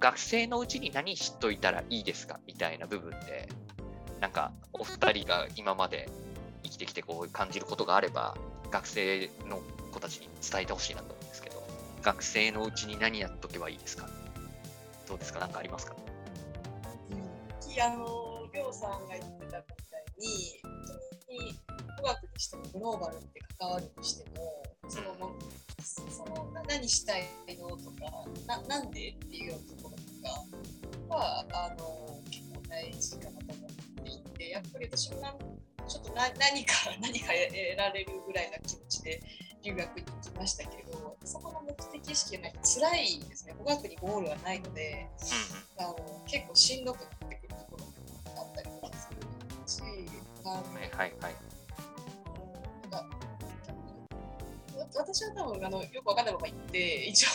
学生のうちに何知っといたらいいですか？みたいな部分で、なんかお二人が今まで生きてきてこう感じることがあれば、学生の子たちに伝えてほしいなと思うんですけど、学生のうちに何やっとけばいいですか？どうですか？何かありますか？あの、りょうさんが言ってたみたいに、本当に語学にしてもグローバルって関わるにしても、その何したいの？とかな、なんで？っていうようなところとかは、あの、結構大事かなと思っていて、やっぱり私もちょっとな何か 何か得られるぐらいな気持ちで留学に行きましたけどそこの目的意識がないと辛いですね。語学にゴールはないので、あの結構しんどくなってくるところがあったりとかするしあの、はいはいはい。私は多分あのよくわかんないまま行って一応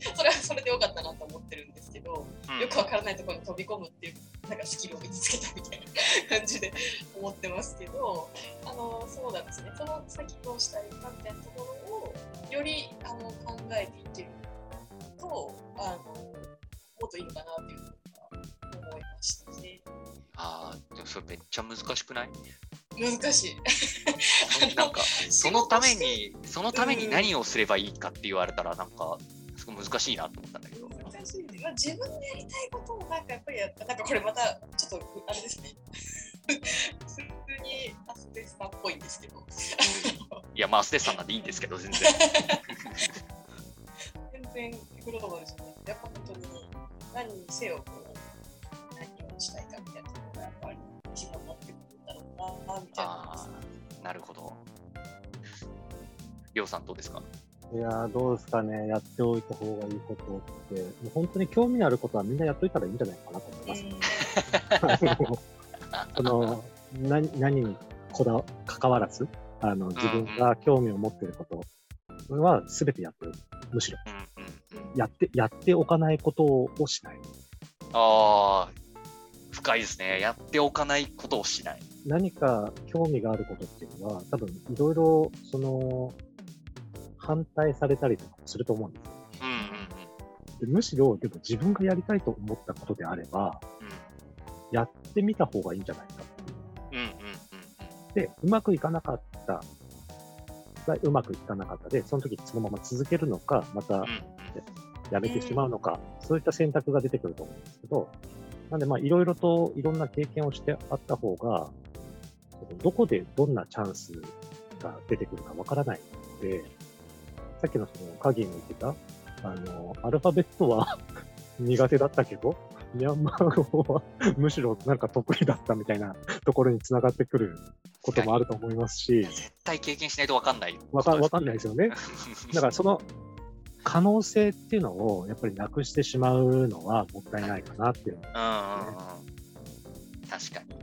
それはそれでよかったなと思ってるんですけど、うん。よくわからないところに飛び込むっていうなんかスキルを身につけたみたいな感じで 思ってますけどあのそうなんですね。その先どうしたいかみたいなところをよりあの考えていけるとあのもっといいのかなっていうふうに思いましたね。ああ、でもそれめっちゃ難しくない？難しい。なんか、そのために、そのために何をすればいいかって言われたら、なんか、すごい難しいなと思ったんだけど。難しいね。まあ、自分でやりたいことをなんかやっぱりやった。なんかこれまたちょっとあれですね。普通にアステスタっぽいんですけど。いや、まあ、アステスさんなんでいいんですけど、全然。全然グローバルじゃないやっぱ本当に何にせよこうなみたいなああ、なるほど。りょうさんどうですか？いやーどうですかね、やっておいた方がいいことって、もう本当に興味のあることはみんなやっといたらいいんじゃないかなと思います。あのその何何にこだわ関わらずあの、自分が興味を持っていることは全てやってる。むしろうんうんうん。やって、やっておかないことをしない。ああ、深いですね。やっておかないことをしない。何か興味があることっていうのは、多分いろいろ、その、反対されたりとかもすると思うんですよ。でむしろ、でも自分がやりたいと思ったことであれば、うん。やってみた方がいいんじゃないかって。で、うまくいかなかった、うまくいかなかったで、その時そのまま続けるのか、またやめてしまうのか、そういった選択が出てくると思うんですけど、なんで、まあ、いろいろといろんな経験をしてあった方が、どこでどんなチャンスが出てくるかわからないので、さっきのその、カギンが言ってた、あの、アルファベットは 苦手だったけど、ミャンマー語は むしろなんか得意だったみたいなところにつながってくることもあると思いますし、絶対経験しないと分かんない。わかわかんないですよね。だからその可能性っていうのをやっぱりなくしてしまうのはもったいないかなっていうのはうんうんうん。確かに。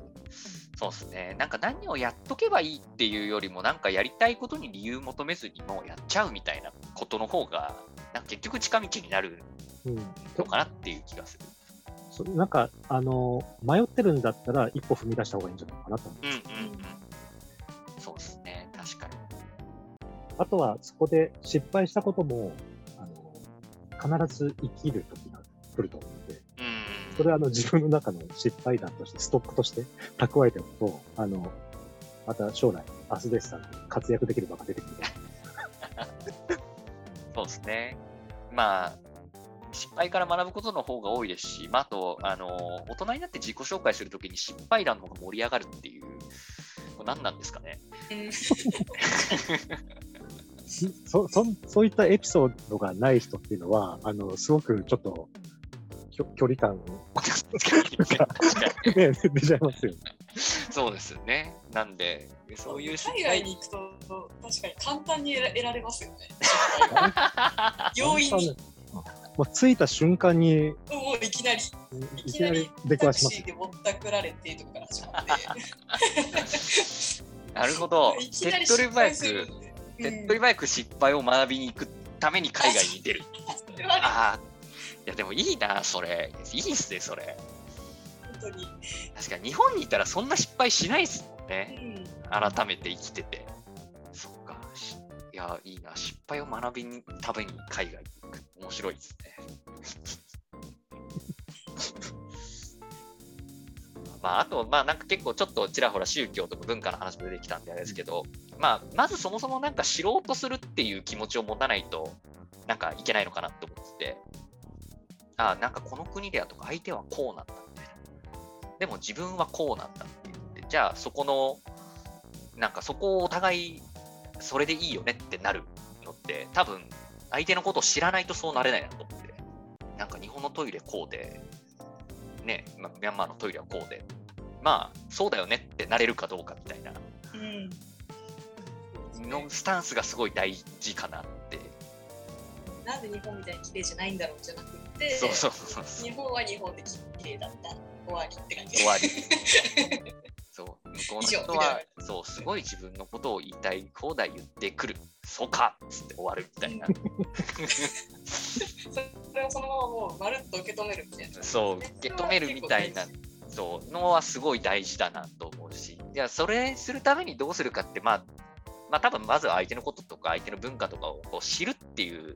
そうですね。なんか何をやっとけばいいっていうよりも、なんかやりたいことに理由求めずにもうやっちゃうみたいなことの方が、なんか結局近道になるうんのかなっていう気がする。そなんか、あの、迷ってるんだったら一歩踏み出した方がいいんじゃないかなと思う。うんうんうん。そうですね。確かに。あとは、そこで失敗したことも、あの、必ず生きる時が来ると思。それはあの自分の中の失敗談として、ストックとして蓄えておくと、あの、また将来、アスデスさんに活躍できる場が出てくるそうですね。まあ、失敗から学ぶことの方が多いですし、まあ、あと、あの、大人になって自己紹介するときに失敗談の方が盛り上がるっていう、これ何なんですかね。うんそそそういったエピソードがない人っていうのは、あの、すごくちょっと、距離感が、ね、出ちゃいますよね。そうですよね。なんで、そういう失海敗外に行くと確かに簡単に得られますよね。容易にもう着いた瞬間に、もういきなりいいきなり。でぼったくられてとかから始まって。なるほど。いき手っなり失取り早く、敗するんで。手っ取り早く失敗を学びに行くために海外に出る。ああ、いやでもいいな、それ。いいっすね、それ。本当に。確かに日本にいたらそんな失敗しないですもんうね。ん改めて生きてて。そっか。しいや、いいな。失敗を学びにために海外に行く。面白いですね。まあ、あと、まあ、なんか結構ちょっとちらほら宗教とか文化の話も出てきたんであれですけど、まあ、まずそもそもなんか知ろうとするっていう気持ちを持たないと、なんかいけないのかなって思ってて、ああ、なんかこの国ではとか相手はこうなんだみたいな。でも自分はこうなんだって言って、じゃあそこの、なんかそこをお互いそれでいいよねってなるのって、多分相手のことを知らないとそうなれないなと思って、なんか日本のトイレこうで、ね、まあ、ミャンマーのトイレはこうで、まあ、そうだよねってなれるかどうかみたいなうん。のスタンスがすごい大事かなって。なんで日本みたいに綺麗じゃないんだろうじゃなくて、そうそうそうそう。日本は日本で綺麗だった。終わりって感じ。終わり。そう、向こうの人は、そう、すごい自分のことを言いたい放題言ってくる。そうかっつって終わるみたいな。それをそのままもうまるっと受け止めるみたいな。そう、受け止めるみたいな、そう、のはすごい大事だなと思うし、いや、それするためにどうするかって、まあ、まあ多分まずは相手のこととか相手の文化とかをこう知るっていう、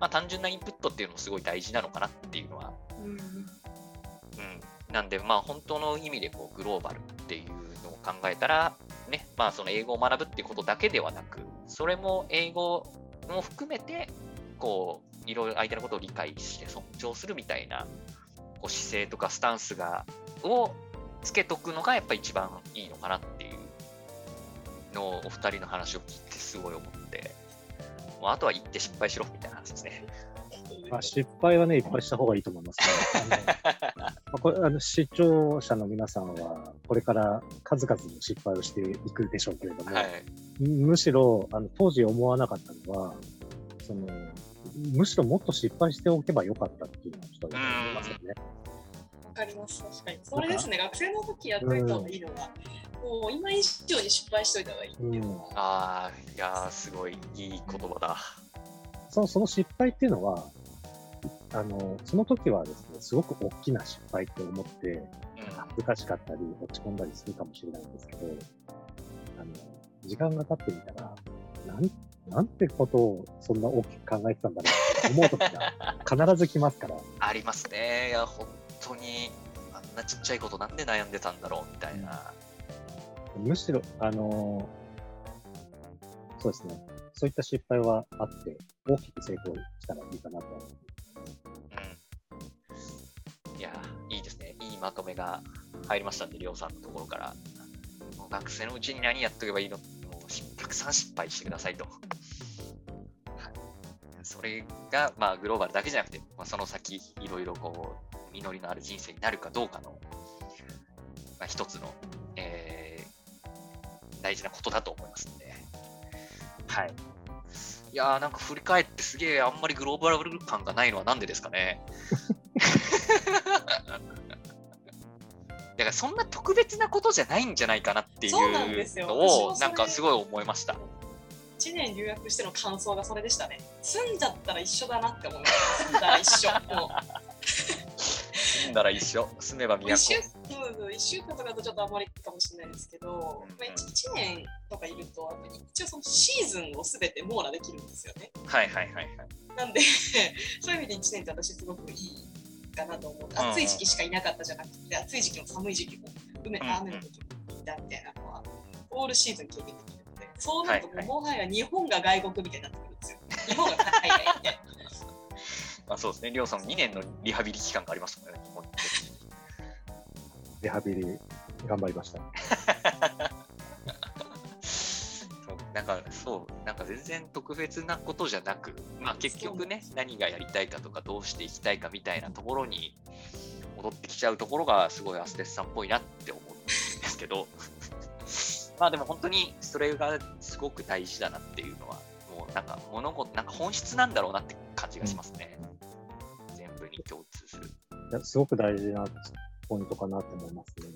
まあ単純なインプットっていうのもすごい大事なのかなっていうのはうん。うん、なんで、まあ、本当の意味でこうグローバルっていうのを考えたら、ね、まあ、その英語を学ぶっていうことだけではなく、それも英語も含めて、こう、いろいろ相手のことを理解して尊重するみたいなこう姿勢とかスタンスが、をつけとくのがやっぱ一番いいのかなっていうのをお二人の話を聞いてすごい思って、もうあとは言って失敗しろみたいな話ですね。まあ、失敗はね、いっぱいした方がいいと思いますね。あのまあこれあの視聴者の皆さんは、これから数々の失敗をしていくでしょうけれども、はい。むむしろあの当時思わなかったのはその、むしろもっと失敗しておけばよかったっていうのはちょっと思いますよね。わかります、確かに。それですね、学生の時やっといた方がいいのは、もう今以上に失敗しといた方がいいうのは。ああ、いやー、すごいいい言葉だ。そのその失敗っていうのは、あのその時はですね、すごく大きな失敗って思って、うん恥ずかしかったり、落ち込んだりするかもしれないんですけど、あの時間が経ってみたら、なんなんてことをそんな大きく考えてたんだろうって思う時が必ず来ますから。ありますね。いや、本当に、あんなちっちゃいことなんで悩んでたんだろうみたいな。むしろ、あのーそうですね。そういった失敗はあって、大きく成功したらいいかなと思います。うん。いや、いいですね。いいまとめが入りましたんで、りょうさんのところから。もう学生のうちに何やっとけばいいの？もうたくさん失敗してくださいと。それが、まあ、グローバルだけじゃなくて、まあ、その先、いろいろこう、実りのある人生になるかどうかの、まあ、一つの、えー大事なことだと思いますので。はい。いやーなんか振り返ってすげえあんまりグローバル感がないのはなんでですかね。だからそんな特別なことじゃないんじゃないかなっていうのをなんかすごい思いました。1年留学しての感想がそれでしたね。住んじゃったら一緒だなって思いました。住んだら一緒。も住んだら一緒、住めばう都。一週うん一週間とかだとちょっとあんまりかもしれないですけど、まあ、1年とかいると、一応そのシーズンをすべて網羅できるんですよね。はいはいはいはい。なんで、そういう意味で1年って私すごくいいかなと思う。うん暑い時期しかいなかったじゃなくて、暑い時期も寒い時期も、雨の時もいたみたいなのは、オールシーズン経験できるので、そうなるともうははや日本が外国みたいになってくるんですよ。日本が海外みたいな。まあそうですね、りょうさんも2年のリハビリ期間がありますもんね。リハビリ頑張りました。そうなんかそう、なんか全然特別なことじゃなく、まあ結局ね、何がやりたいかとかどうしていきたいかみたいなところに戻ってきちゃうところがすごいアステスさんっぽいなって思うんですけど、まあでも本当にそれがすごく大事だなっていうのは、もうなんか物事、なんか本質なんだろうなって感じがしますね。に共通する。いやすごく大事なポイントかなと思いますね。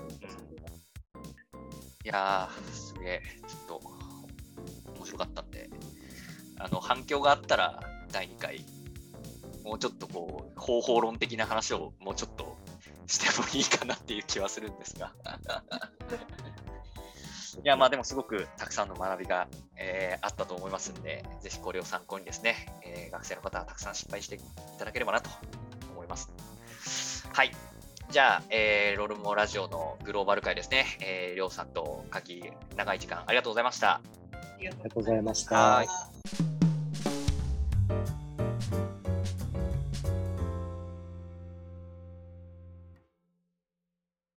いやー、すげえ、ちょっと面白かったんで、あの反響があったら、第2回、もうちょっとこう、方法論的な話をもうちょっとしてもいいかなっていう気はするんですが。いや、まあでもすごくたくさんの学びが、えーあったと思いますんで、ぜひこれを参考にですね、えー学生の方はたくさん失敗していただければなとます。はい。じゃあ、えー、ロールモラジオのグローバル会ですね、えー、りょうさんとかき、長い時間ありがとうございました。ありがとうございました。